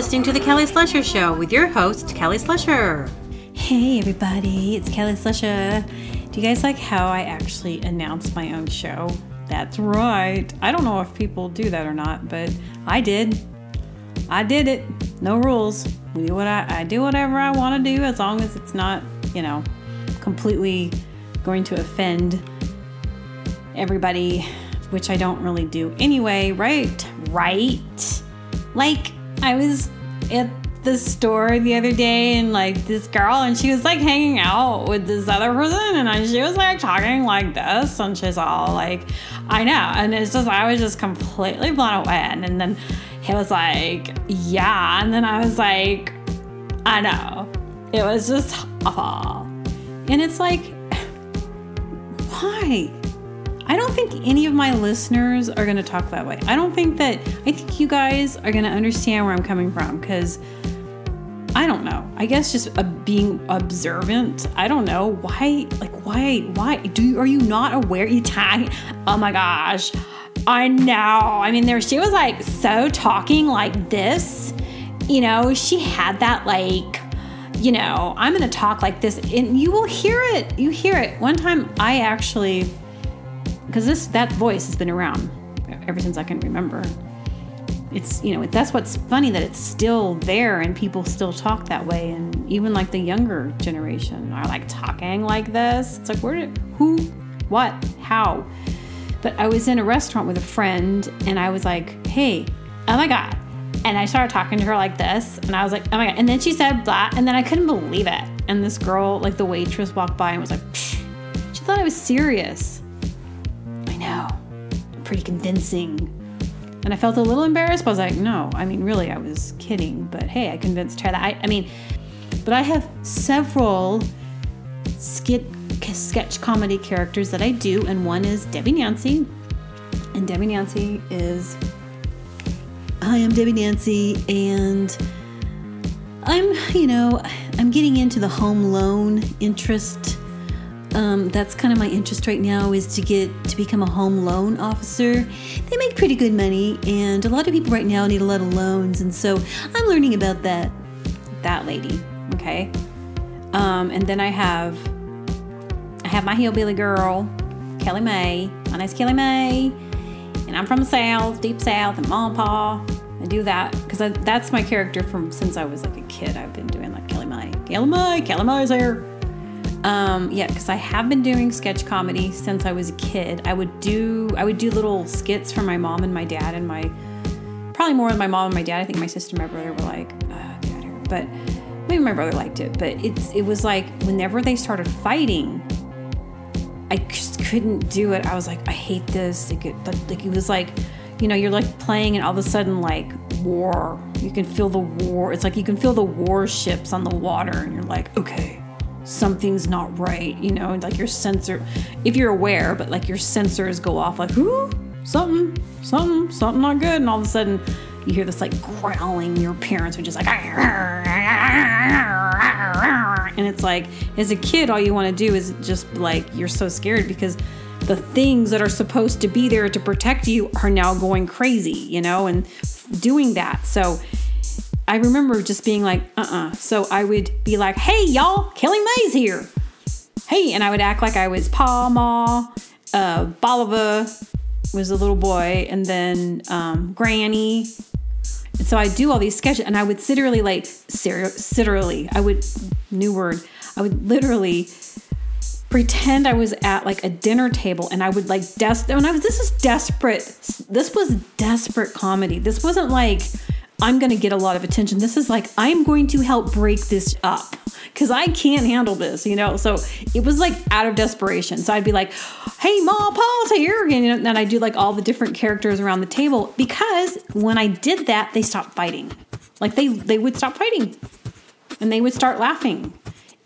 listening to The Kelly Slusher Show with your host, Kelly Slusher. Hey, everybody, it's Kelly Slusher. Do you guys like how I actually announce my own show? That's right. I don't know if people do that or not, but I did. I did it. No rules. We do what I, I do whatever I want to do as long as it's not, you know, completely going to offend everybody, which I don't really do anyway, right? Right? Like, I was at the store the other day and like this girl and she was like hanging out with this other person and she was like talking like this and she's all like I know. And it's just I was just completely blown away. And, and then he was like yeah. And then I was like I know. It was just awful. And it's like why I don't think any of my listeners are going to talk that way. I don't think that, I think you guys are going to understand where I'm coming from because I don't know. I guess just a, being observant. I don't know why. Like why? Why do you, are you not aware? You tag? Oh my gosh! I know. I mean, there she was like so talking like this. You know, she had that like. You know, I'm gonna talk like this, and you will hear it. You hear it. One time, I actually because this that voice has been around ever since I can remember. It's you know that's what's funny that it's still there and people still talk that way and even like the younger generation are like talking like this. It's like where did who what how? But I was in a restaurant with a friend and I was like, hey, oh my god. And I started talking to her like this, and I was like, oh my god. And then she said blah, and then I couldn't believe it. And this girl, like the waitress, walked by and was like, Psh. she thought I was serious pretty convincing. And I felt a little embarrassed, but I was like, no, I mean, really, I was kidding. But hey, I convinced her that. I, I mean, but I have several skit, sketch comedy characters that I do, and one is Debbie Nancy. And Debbie Nancy is, hi, I am Debbie Nancy, and I'm, you know, I'm getting into the home loan interest um, that's kind of my interest right now is to get to become a home loan officer. They make pretty good money, and a lot of people right now need a lot of loans, and so I'm learning about that. That lady, okay. Um, and then I have I have my hillbilly girl, Kelly May. My name's Kelly May, and I'm from the South, deep South, and Mom and Pa. I do that because that's my character from since I was like a kid. I've been doing like Kelly May, Kelly May, Kelly May's here. Um, yeah, because I have been doing sketch comedy since I was a kid. I would do I would do little skits for my mom and my dad and my probably more with my mom and my dad. I think my sister and my brother were like, uh. But maybe my brother liked it. But it's it was like whenever they started fighting, I just couldn't do it. I was like, I hate this. It, like it was like, you know, you're like playing and all of a sudden like war. You can feel the war. It's like you can feel the warships on the water, and you're like, okay something's not right, you know, like your sensor, if you're aware, but like your sensors go off like, whoo, something, something, something not good. And all of a sudden you hear this like growling. Your parents are just like, and it's like, as a kid, all you want to do is just like, you're so scared because the things that are supposed to be there to protect you are now going crazy, you know, and doing that. So, I remember just being like, uh uh-uh. uh So I would be like, hey, y'all, Kelly May's here. Hey, and I would act like I was Pa Ma, uh, Bolivar was a little boy, and then um, Granny. And so I do all these sketches, and I would literally, like, literally, I would, new word, I would literally pretend I was at like a dinner table and I would like des- when I was this is desperate this was desperate comedy. This wasn't like I'm going to get a lot of attention. This is like, I'm going to help break this up because I can't handle this, you know? So it was like out of desperation. So I'd be like, hey, Ma, Paul's here. Again." And then I do like all the different characters around the table because when I did that, they stopped fighting. Like they, they would stop fighting and they would start laughing.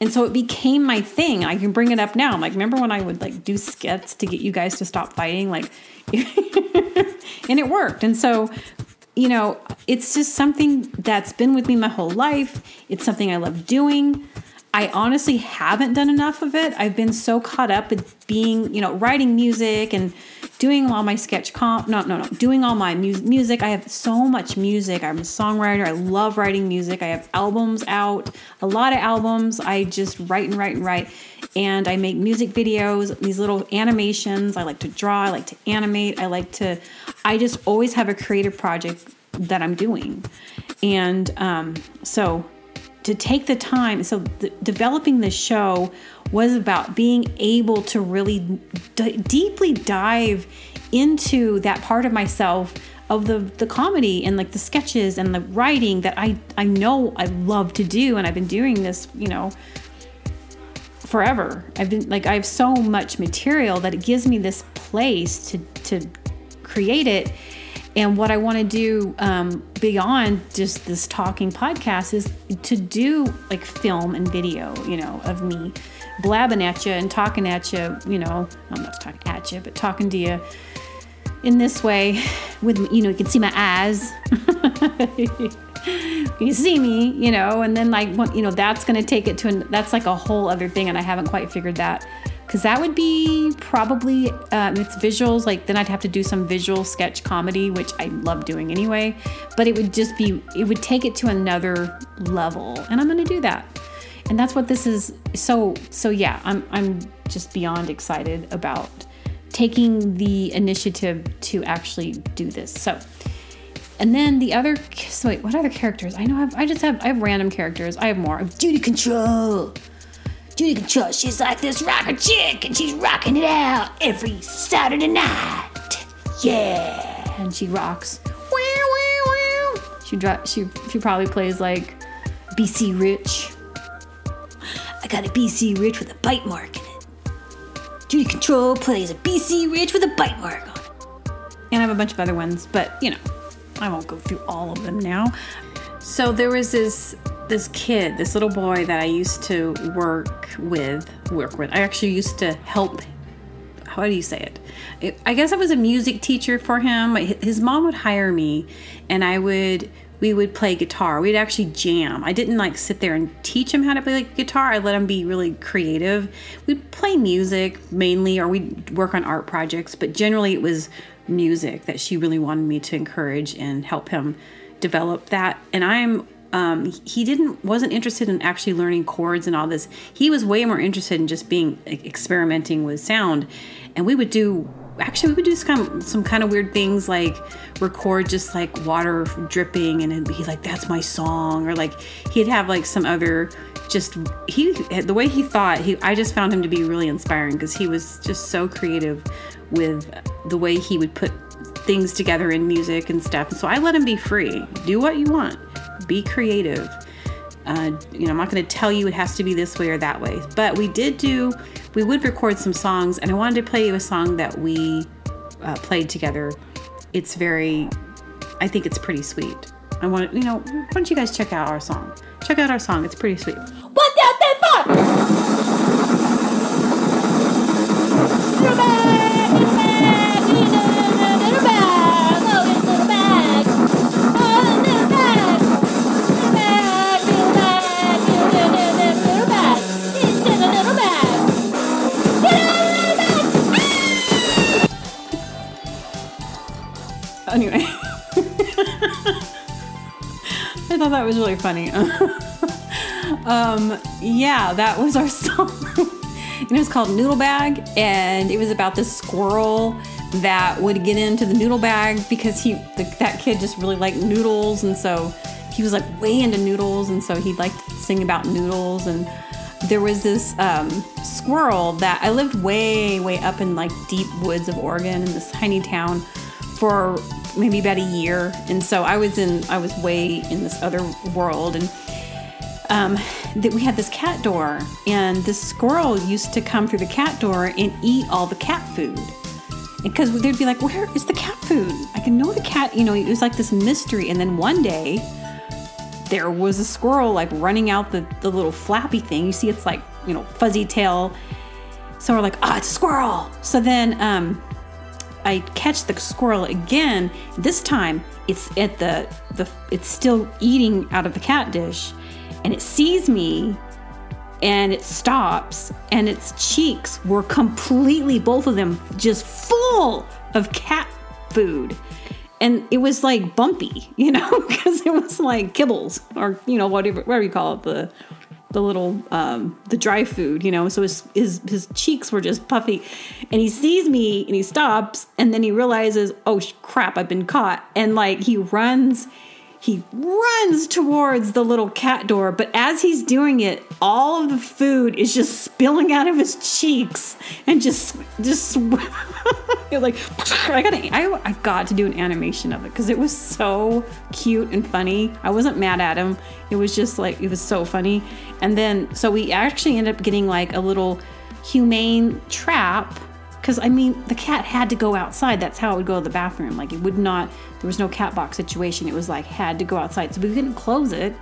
And so it became my thing. I can bring it up now. I'm like, remember when I would like do skits to get you guys to stop fighting? Like, and it worked. And so you know, it's just something that's been with me my whole life. It's something I love doing. I honestly haven't done enough of it. I've been so caught up with being, you know, writing music and doing all my sketch comp, no, no, no, doing all my mu- music. I have so much music. I'm a songwriter. I love writing music. I have albums out, a lot of albums. I just write and write and write. And I make music videos, these little animations. I like to draw, I like to animate. I like to, I just always have a creative project that I'm doing. And um, so to take the time, so the, developing the show was about being able to really d- deeply dive into that part of myself of the the comedy and like the sketches and the writing that I I know I love to do and I've been doing this, you know, forever. I've been like I have so much material that it gives me this place to to create it and what I want to do um, beyond just this talking podcast is to do like film and video, you know, of me blabbing at you and talking at you, you know, I'm not talking at you, but talking to you in this way with, you know, you can see my eyes. you see me, you know, and then like, you know, that's going to take it to, an, that's like a whole other thing. And I haven't quite figured that because that would be probably um, it's visuals like then i'd have to do some visual sketch comedy which i love doing anyway. But it would just be it would take it to another level and i'm going to do that. And that's what this is so so yeah i'm i'm just beyond excited about taking the initiative to actually do this. So and then the other so wait what other characters? I know I've, i just have i have random characters. I have more. Of Judy Control Judy Control, she's like this rocker chick and she's rocking it out every Saturday night. Yeah. And she rocks. She, she, she probably plays like BC Rich. I got a BC Rich with a bite mark in it. Judy Control plays a BC Rich with a bite mark on it. And I have a bunch of other ones, but you know, I won't go through all of them now. So there was this this kid, this little boy that I used to work with, work with. I actually used to help. How do you say it? I guess I was a music teacher for him. His mom would hire me, and I would we would play guitar. We'd actually jam. I didn't like sit there and teach him how to play like guitar. I let him be really creative. We'd play music mainly, or we'd work on art projects. But generally, it was music that she really wanted me to encourage and help him develop that. And I'm um, he didn't wasn't interested in actually learning chords and all this. He was way more interested in just being experimenting with sound, and we would do actually we would do some some kind of weird things like record just like water dripping and he's like that's my song or like he'd have like some other just he the way he thought he I just found him to be really inspiring because he was just so creative with the way he would put things together in music and stuff. So I let him be free. Do what you want be creative. Uh, you know, I'm not going to tell you it has to be this way or that way, but we did do, we would record some songs, and I wanted to play you a song that we uh, played together. It's very, I think it's pretty sweet. I want, you know, why don't you guys check out our song? Check out our song, it's pretty sweet. What the fuck? That was really funny. um, yeah, that was our song. it was called Noodle Bag, and it was about this squirrel that would get into the noodle bag because he, the, that kid, just really liked noodles, and so he was like way into noodles, and so he liked to sing about noodles and there was this um, squirrel that I lived way, way up in like deep woods of Oregon in this tiny town for maybe about a year, and so I was in I was way in this other world, and um, that we had this cat door, and this squirrel used to come through the cat door and eat all the cat food. Because they'd be like, "Where is the cat food?" I can know the cat. You know, it was like this mystery. And then one day, there was a squirrel like running out the the little flappy thing. You see, it's like you know fuzzy tail. So we're like, "Ah, oh, it's a squirrel." So then, um, I catch the squirrel again. This time it's at the the it's still eating out of the cat dish and it sees me and it stops and its cheeks were completely both of them just full of cat food and it was like bumpy you know because it was like kibbles or you know whatever whatever you call it the the little um, the dry food you know so his, his his cheeks were just puffy. And he sees me and he stops and then he realizes oh crap i've been caught. And like he runs he runs towards the little cat door, but as he's doing it, all of the food is just spilling out of his cheeks and just just like I got I, I got to do an animation of it because it was so cute and funny. I wasn't mad at him. It was just like it was so funny. And then so we actually ended up getting like a little humane trap because I mean the cat had to go outside. That's how it would go to the bathroom. Like it would not. There was no cat box situation. It was like had to go outside, so we couldn't close it.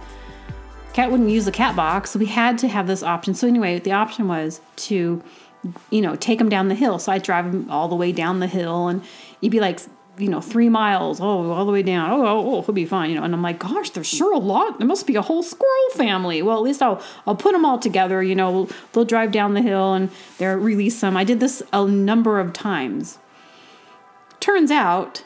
Cat wouldn't use the cat box, so we had to have this option. So anyway, the option was to, you know, take him down the hill. So I'd drive him all the way down the hill, and you'd be like you know, three miles, oh, all the way down. Oh, oh, oh, he'll be fine, you know. And I'm like, gosh, there's sure a lot. There must be a whole squirrel family. Well, at least I'll I'll put them all together. You know, they'll drive down the hill and they'll release them. I did this a number of times. Turns out,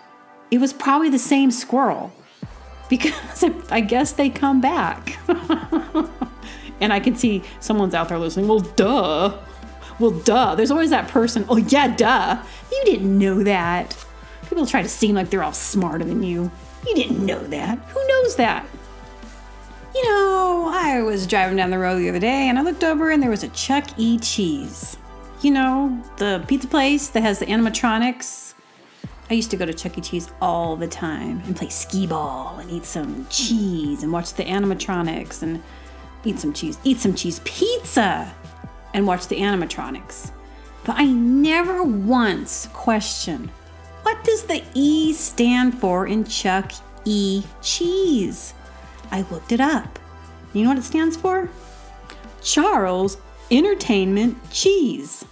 it was probably the same squirrel, because I guess they come back. and I can see someone's out there listening. Well, duh. Well, duh. There's always that person. Oh, yeah, duh. You didn't know that. People try to seem like they're all smarter than you. You didn't know that. Who knows that? You know, I was driving down the road the other day and I looked over and there was a Chuck E. Cheese. You know, the pizza place that has the animatronics. I used to go to Chuck E. Cheese all the time and play skee ball and eat some cheese and watch the animatronics and eat some cheese, eat some cheese pizza and watch the animatronics. But I never once questioned what does the E stand for in Chuck E. Cheese? I looked it up. You know what it stands for? Charles Entertainment Cheese.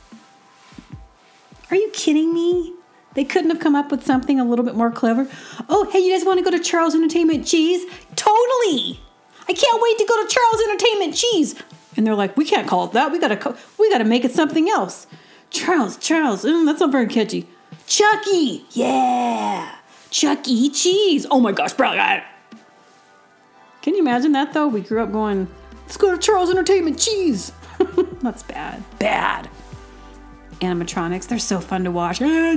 Are you kidding me? They couldn't have come up with something a little bit more clever. Oh, hey, you guys want to go to Charles Entertainment Cheese? Totally. I can't wait to go to Charles Entertainment Cheese. And they're like, we can't call it that. We gotta, co- we gotta make it something else. Charles, Charles, mm, that's not very catchy. Chucky! Yeah! Chuck E. Cheese! Oh my gosh, bro! Can you imagine that though? We grew up going, let's go to Charles Entertainment Cheese! That's bad. Bad. Animatronics, they're so fun to watch. Yeah,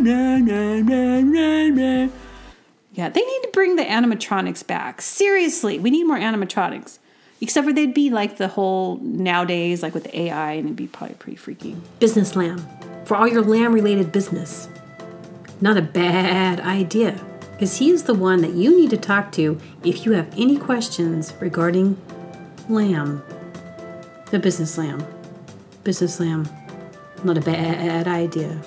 they need to bring the animatronics back. Seriously, we need more animatronics. Except for they'd be like the whole nowadays, like with AI, and it'd be probably pretty freaky. Business lamb. For all your lamb related business. Not a bad idea, because he is the one that you need to talk to if you have any questions regarding lamb. The business lamb. Business lamb. Not a bad idea.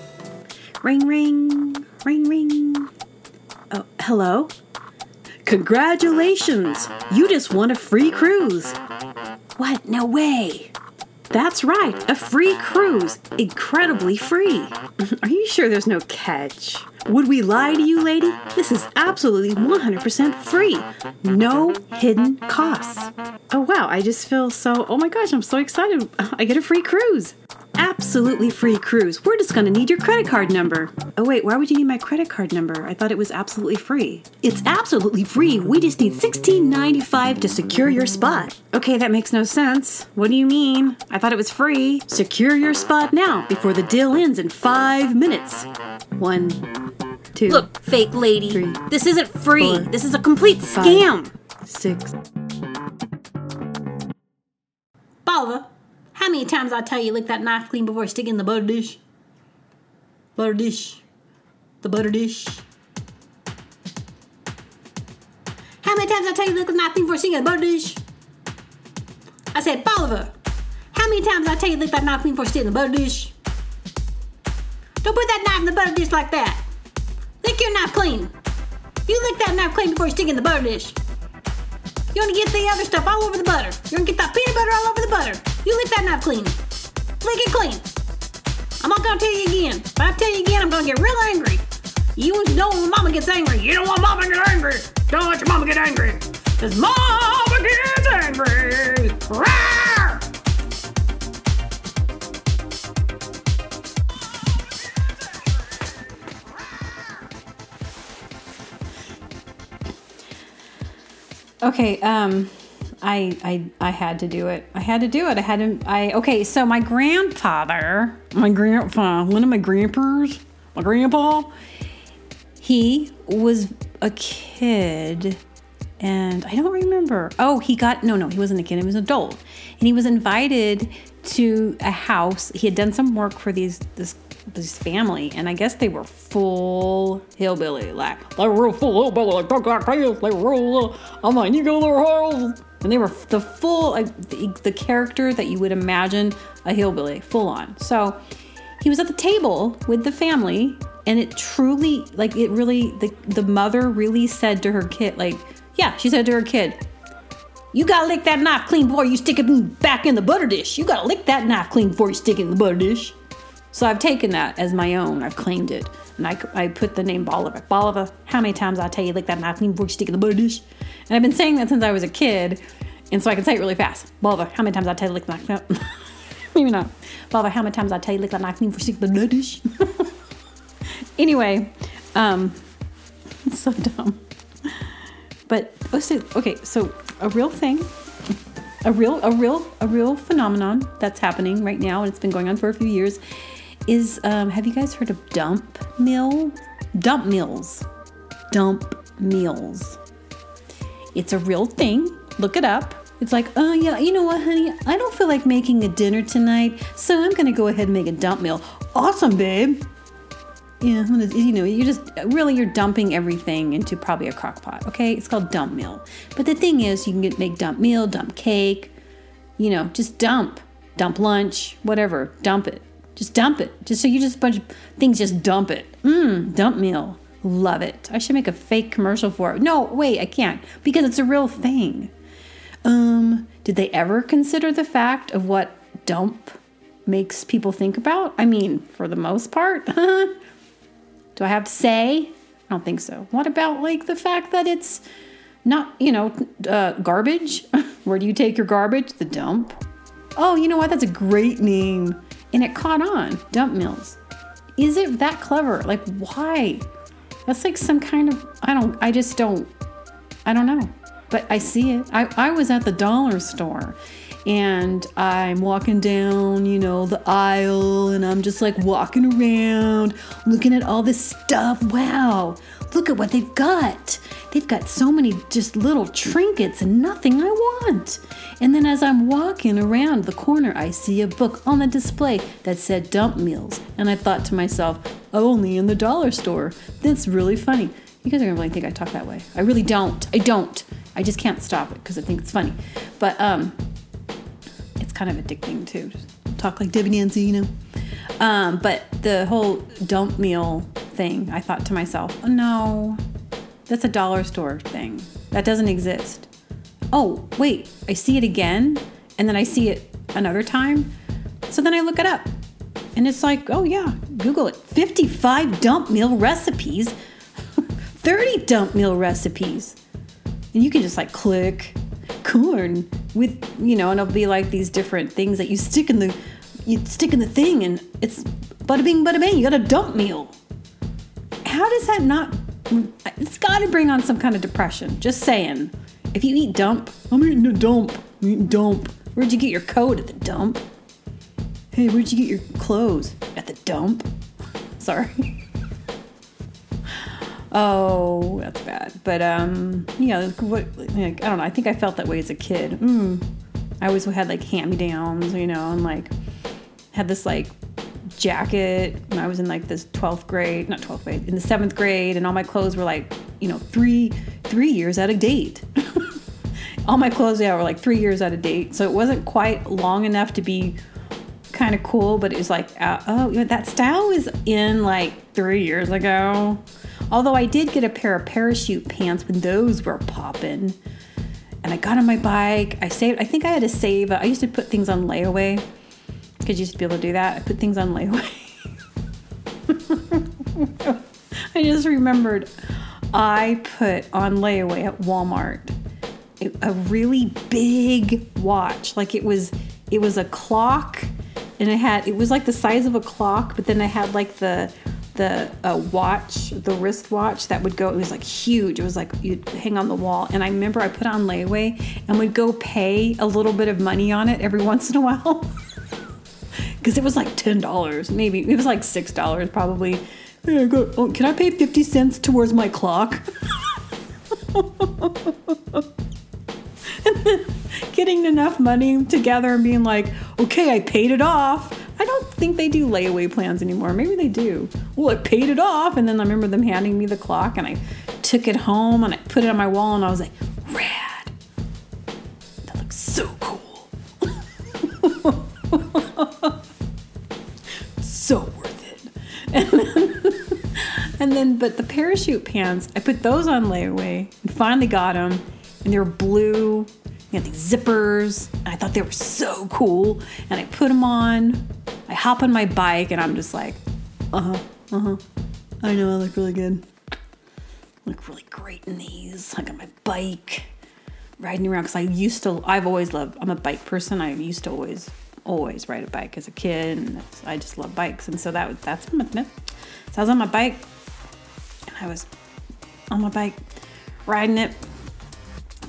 Ring, ring, ring, ring. Oh, hello? Congratulations! You just won a free cruise. What? No way. That's right, a free cruise. Incredibly free. Are you sure there's no catch? Would we lie to you, lady? This is absolutely 100% free. No hidden costs. Oh, wow, I just feel so. Oh my gosh, I'm so excited. I get a free cruise absolutely free cruise. We're just gonna need your credit card number. Oh, wait, why would you need my credit card number? I thought it was absolutely free. It's absolutely free. We just need $16.95 to secure your spot. Okay, that makes no sense. What do you mean? I thought it was free. Secure your spot now before the deal ends in five minutes. One, two. Look, fake lady. Three, this isn't free. four, this is a complete five. scam. Six. How many times I tell you lick that knife clean before sticking in the butter dish? Butter dish. The butter dish. How many times I tell you lick the knife clean before sticking in the butter dish? I said, Bolivar, how many times I tell you lick that knife clean before sticking in the butter dish? Don't put that knife in the butter dish like that. Lick your knife clean. You lick that knife clean before you stick in the butter dish. You want to get the other stuff all over the butter. You're gonna get that peanut butter all over the butter. You lick that knife clean. Lick it clean. I'm not gonna tell you again. If I tell you again, I'm gonna get real angry. You know when mama gets angry. You don't want mama to get angry. Don't let your mama get angry. Cause mama gets angry. Rawr! Okay, um, I I I had to do it. I had to do it. I had to I okay, so my grandfather, my grandpa, one of my grandpas, my grandpa, he was a kid and I don't remember. Oh, he got no, no, he wasn't a kid. He was an adult, and he was invited to a house. He had done some work for these this this family, and I guess they were full hillbilly, like they were real full hillbilly, like. They were real. I'm like, you go to their house, and they were the full like the, the character that you would imagine a hillbilly, full on. So he was at the table with the family, and it truly, like, it really, the the mother really said to her kid, like yeah, she said to her kid, You gotta lick that knife clean before you stick it back in the butter dish. You gotta lick that knife clean before you stick it in the butter dish. So I've taken that as my own. I've claimed it. And I, I put the name Bolivar. Bolivar, how many times I tell you lick that knife clean before you stick it in the butter dish? And I've been saying that since I was a kid. And so I can say it really fast. Bolivar, how many times I tell you lick that knife? Maybe not. Bolivar, how many times I tell you lick that stick it in the butter dish? anyway, um, it's so dumb. But let's say, okay, so a real thing, a real, a real, a real phenomenon that's happening right now, and it's been going on for a few years, is um, have you guys heard of dump mill? Dump mills. Dump meals. It's a real thing. Look it up. It's like, oh yeah, you know what, honey? I don't feel like making a dinner tonight, so I'm gonna go ahead and make a dump meal. Awesome, babe yeah, you know, you just really you're dumping everything into probably a crock pot. Okay, it's called dump meal. But the thing is, you can get make dump meal, dump cake. You know, just dump, dump lunch, whatever. Dump it. Just dump it. Just so you just a bunch of things. Just dump it. Mmm, dump meal. Love it. I should make a fake commercial for it. No, wait, I can't because it's a real thing. Um, did they ever consider the fact of what dump makes people think about? I mean, for the most part. Do I have to say? I don't think so. What about like the fact that it's not, you know, uh, garbage? Where do you take your garbage? The dump. Oh, you know what? That's a great name. And it caught on. Dump mills. Is it that clever? Like, why? That's like some kind of, I don't, I just don't, I don't know. But I see it. I, I was at the dollar store and I'm walking down, you know, the aisle and I'm just like walking around, looking at all this stuff. Wow, look at what they've got. They've got so many just little trinkets and nothing I want. And then as I'm walking around the corner, I see a book on the display that said dump meals. And I thought to myself, only in the dollar store. That's really funny. You guys are gonna really think I talk that way. I really don't. I don't. I just can't stop it because I think it's funny. But um, it's kind of addicting too. Talk like Debbie Nancy, you know. Um, but the whole dump meal thing, I thought to myself, oh, no, that's a dollar store thing. That doesn't exist. Oh, wait, I see it again, and then I see it another time. So then I look it up, and it's like, oh yeah, Google it. 55 dump meal recipes, 30 dump meal recipes. And you can just like click corn with you know, and it'll be like these different things that you stick in the you stick in the thing, and it's bada bing, bada bang. You got a dump meal. How does that not? It's got to bring on some kind of depression. Just saying. If you eat dump, I'm eating a dump. I'm eating dump. Where'd you get your coat at the dump? Hey, where'd you get your clothes at the dump? Sorry. Oh, that's bad. But um, yeah, what? Like, I don't know. I think I felt that way as a kid. Mm. I always had like hand-me-downs, you know, and like had this like jacket when I was in like this 12th grade, not 12th grade, in the seventh grade, and all my clothes were like, you know, three three years out of date. all my clothes, yeah, were like three years out of date. So it wasn't quite long enough to be kind of cool, but it was like, uh, oh, that style was in like three years ago. Although I did get a pair of parachute pants when those were popping. And I got on my bike. I saved, I think I had to save, I used to put things on layaway used to be able to do that. I put things on layaway. I just remembered I put on layaway at Walmart a really big watch. Like it was, it was a clock and it had, it was like the size of a clock, but then I had like the, the uh, watch, the wrist watch that would go. It was like huge. It was like you'd hang on the wall. And I remember I put on layaway and would go pay a little bit of money on it every once in a while. Because it was like ten dollars, maybe it was like six dollars probably. I go, oh, can I pay fifty cents towards my clock? getting enough money together and being like, okay, I paid it off. I don't think they do layaway plans anymore. Maybe they do. Well, I paid it off, and then I remember them handing me the clock, and I took it home and I put it on my wall, and I was like, rad. That looks so cool. And then, but the parachute pants, I put those on layaway and finally got them, and they were blue. You had these zippers. And I thought they were so cool, and I put them on. I hop on my bike, and I'm just like, uh huh, uh huh. I know I look really good. I look really great in these. I got my bike riding around because I used to. I've always loved. I'm a bike person. I used to always, always ride a bike as a kid, and I just love bikes. And so that that's. Thing. So I was on my bike, I was on my bike, riding it,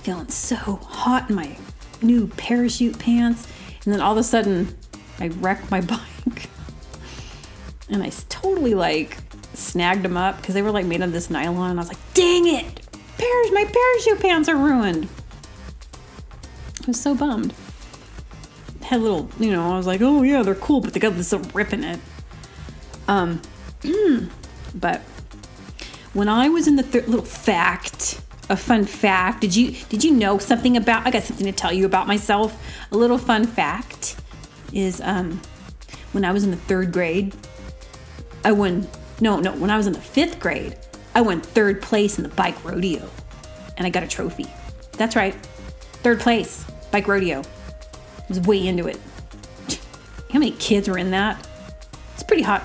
feeling so hot in my new parachute pants, and then all of a sudden, I wrecked my bike, and I totally like snagged them up because they were like made of this nylon. And I was like, "Dang it! My parachute pants are ruined." I was so bummed. Had a little, you know, I was like, "Oh yeah, they're cool," but they got this rip in it. Um, but when I was in the third little fact, a fun fact. Did you did you know something about? I got something to tell you about myself. A little fun fact is um, when I was in the third grade, I won. No, no. When I was in the fifth grade, I won third place in the bike rodeo, and I got a trophy. That's right, third place bike rodeo. I was way into it. How many kids were in that? It's pretty hot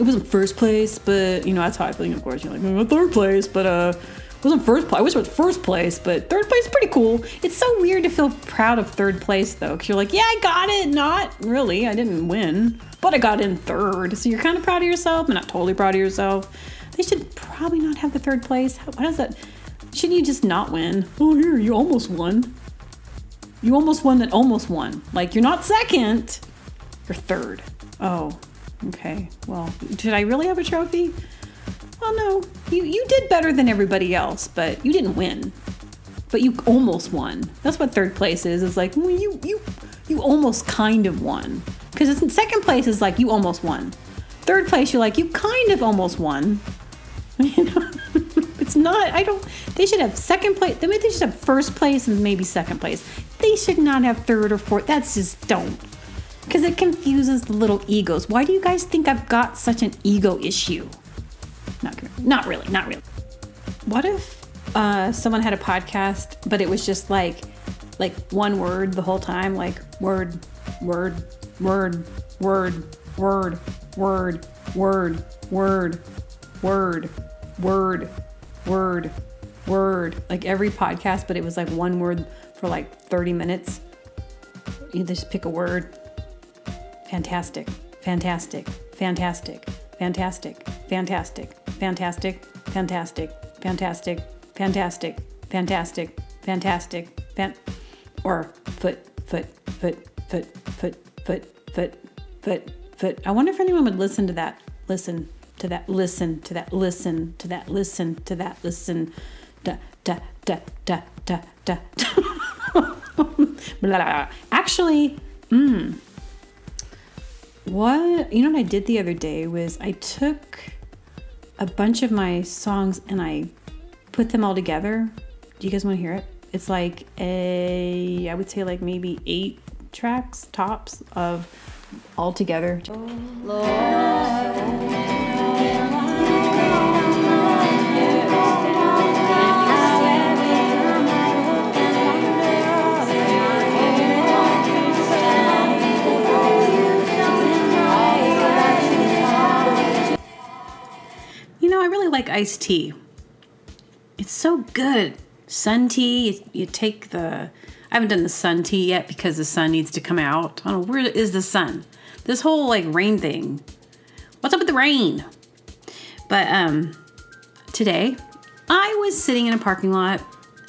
it wasn't first place, but you know that's how I feel. Of course, you're like "Oh, third place, but uh, it wasn't first place. I wish it was first place, but third place is pretty cool. It's so weird to feel proud of third place though, because you're like, yeah, I got it. Not really, I didn't win, but I got in third. So you're kind of proud of yourself, but not totally proud of yourself. They should probably not have the third place. Why does that? Shouldn't you just not win? Oh, here you almost won. You almost won that almost won. Like you're not second, you're third. Oh, okay. Well, did I really have a trophy? Well, no. You you did better than everybody else, but you didn't win. But you almost won. That's what third place is. It's like well, you you you almost kind of won. Because second place is like you almost won. Third place, you're like you kind of almost won. You know, it's not. I don't. They should have second place. They should have first place and maybe second place. They should not have third or fourth. That's just don't. Because it confuses the little egos. Why do you guys think I've got such an ego issue? Not, not really, not really. What if uh, someone had a podcast, but it was just like, like one word the whole time, like word, word, word, word, word, word, word, word, word, word, word, word, like every podcast, but it was like one word for like 30 minutes. You just pick a word fantastic, fantastic, fantastic, fantastic, fantastic, fantastic, fantastic, fantastic, fantastic, fantastic, fantastic, fan, or foot, foot, foot, foot, foot, foot, foot, foot, foot. I wonder if anyone would listen to that. Listen to that. Listen to that. Listen to that. Listen to that. Listen. Da da da da da da. Blah. Actually, what you know what I did the other day was I took a bunch of my songs and I put them all together. Do you guys want to hear it? It's like a I would say like maybe eight tracks tops of all together. Oh, you like iced tea. It's so good. Sun tea, you, you take the. I haven't done the sun tea yet because the sun needs to come out. I don't know, where is the sun? This whole like rain thing. What's up with the rain? But um, today, I was sitting in a parking lot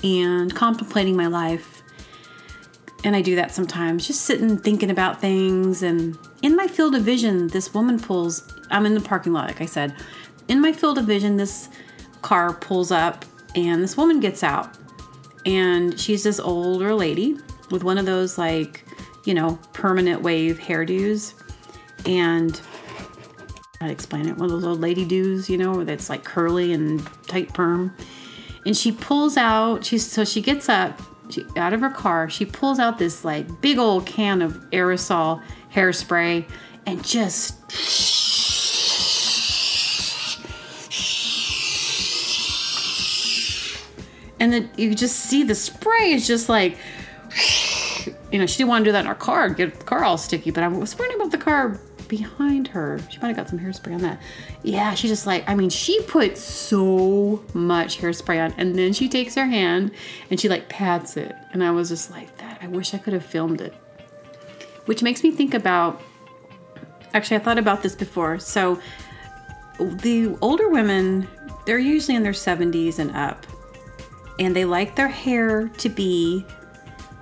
and contemplating my life. And I do that sometimes, just sitting thinking about things. And in my field of vision, this woman pulls, I'm in the parking lot, like I said. In my field of vision, this car pulls up and this woman gets out. And she's this older lady with one of those, like, you know, permanent wave hairdos. And I'd explain it, one of those old lady doos, you know, that's like curly and tight perm. And she pulls out, she's so she gets up she, out of her car, she pulls out this like big old can of aerosol hairspray and just and then you just see the spray is just like you know she didn't want to do that in her car get the car all sticky but i was wondering about the car behind her. She might have got some hairspray on that. Yeah she just like i mean she put so much hairspray on and then she takes her hand and she like pats it. And i was just like that i wish i could have filmed it. Which makes me think about actually i thought about this before. So the older women they're usually in their 70s and up and they like their hair to be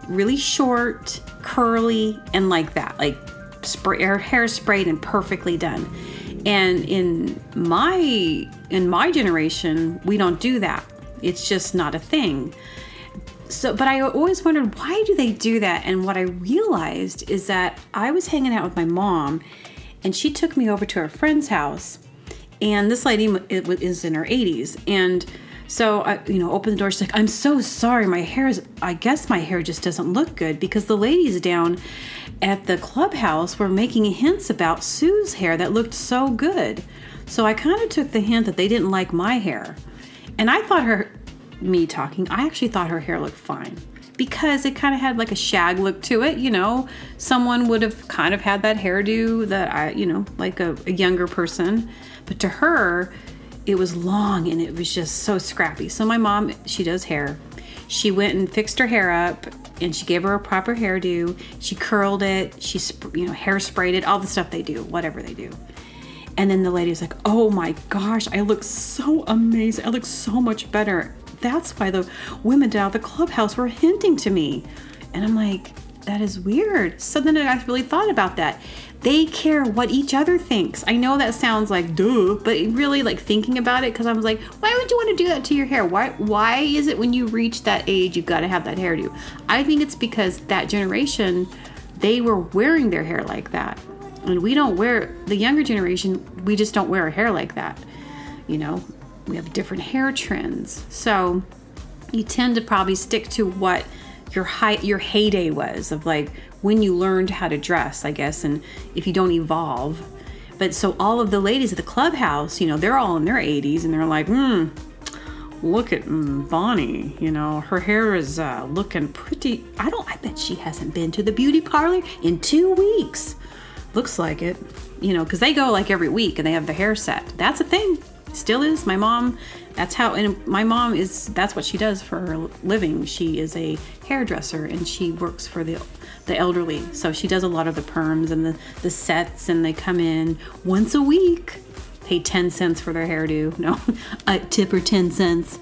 really short, curly, and like that, like spray her hair sprayed and perfectly done. And in my in my generation, we don't do that. It's just not a thing. So, but I always wondered why do they do that? And what I realized is that I was hanging out with my mom, and she took me over to her friend's house, and this lady is in her 80s, and so I, you know, open the door. She's like, "I'm so sorry. My hair is. I guess my hair just doesn't look good because the ladies down at the clubhouse were making hints about Sue's hair that looked so good. So I kind of took the hint that they didn't like my hair, and I thought her, me talking, I actually thought her hair looked fine because it kind of had like a shag look to it. You know, someone would have kind of had that hairdo that I, you know, like a, a younger person, but to her it was long and it was just so scrappy. So my mom, she does hair. She went and fixed her hair up and she gave her a proper hairdo. She curled it, she you know, hairsprayed it, all the stuff they do, whatever they do. And then the lady was like, "Oh my gosh, I look so amazing. I look so much better." That's why the women down at the clubhouse were hinting to me. And I'm like, that is weird. So then I really thought about that. They care what each other thinks. I know that sounds like duh, but really like thinking about it because I was like, why would you want to do that to your hair? Why why is it when you reach that age you've got to have that hairdo? I think it's because that generation they were wearing their hair like that. And we don't wear the younger generation, we just don't wear our hair like that. You know, we have different hair trends. So you tend to probably stick to what your high your heyday was of like when you learned how to dress, I guess, and if you don't evolve. But so all of the ladies at the clubhouse, you know, they're all in their 80s and they're like, hmm, look at Bonnie, you know, her hair is uh, looking pretty. I don't, I bet she hasn't been to the beauty parlor in two weeks. Looks like it, you know, because they go like every week and they have the hair set. That's a thing. Still is. My mom that's how and my mom is that's what she does for her living. She is a hairdresser and she works for the the elderly. So she does a lot of the perms and the the sets and they come in once a week pay 10 cents for their hairdo. No tip her 10 cents.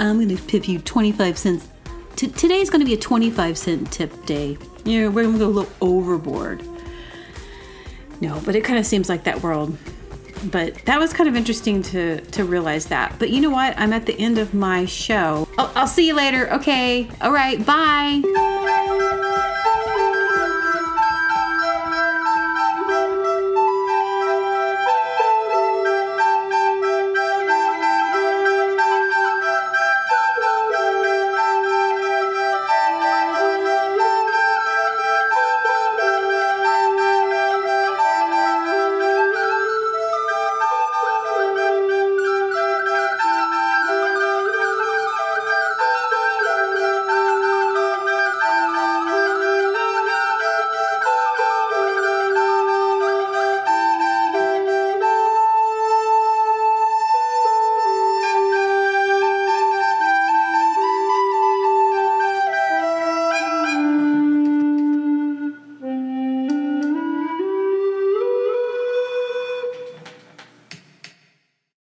I'm gonna tip you 25 cents. T- today's gonna be a 25 cent tip day. Yeah we're gonna go a little overboard. No but it kind of seems like that world but that was kind of interesting to to realize that. But you know what? I'm at the end of my show. I'll, I'll see you later. Okay. All right. Bye